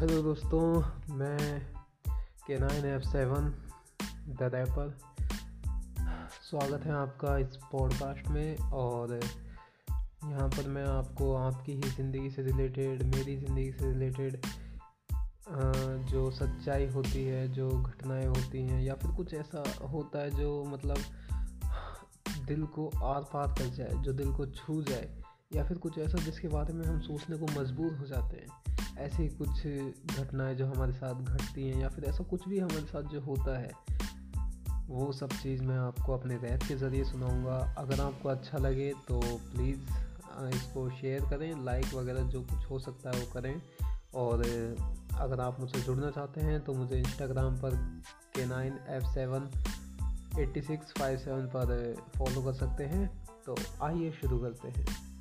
Hello दोस्तों, मैं के नाइन एफ़ सेवन द स्वागत है आपका इस पॉडकास्ट में, और यहाँ पर मैं आपको आपकी ही ज़िंदगी से रिलेटेड मेरी ज़िंदगी से रिलेटेड जो सच्चाई होती है, जो घटनाएँ होती हैं, या फिर कुछ ऐसा होता है जो मतलब दिल को आर पार कर जाए, जो दिल को छू जाए, या फिर कुछ ऐसा जिसके बारे में हम सोचने को मजबूर हो जाते हैं। ऐसी कुछ घटनाएँ जो हमारे साथ घटती हैं या फिर ऐसा कुछ भी हमारे साथ जो होता है, वो सब चीज़ मैं आपको अपने रैप के ज़रिए सुनाऊँगा। अगर आपको अच्छा लगे तो प्लीज़ इसको शेयर करें लाइक वगैरह जो कुछ हो सकता है वो करें। और, अगर आप मुझसे जुड़ना चाहते हैं तो मुझे इंस्टाग्राम पर K nine F seven eighty six five seven पर फॉलो कर सकते हैं। तो आइए शुरू करते हैं।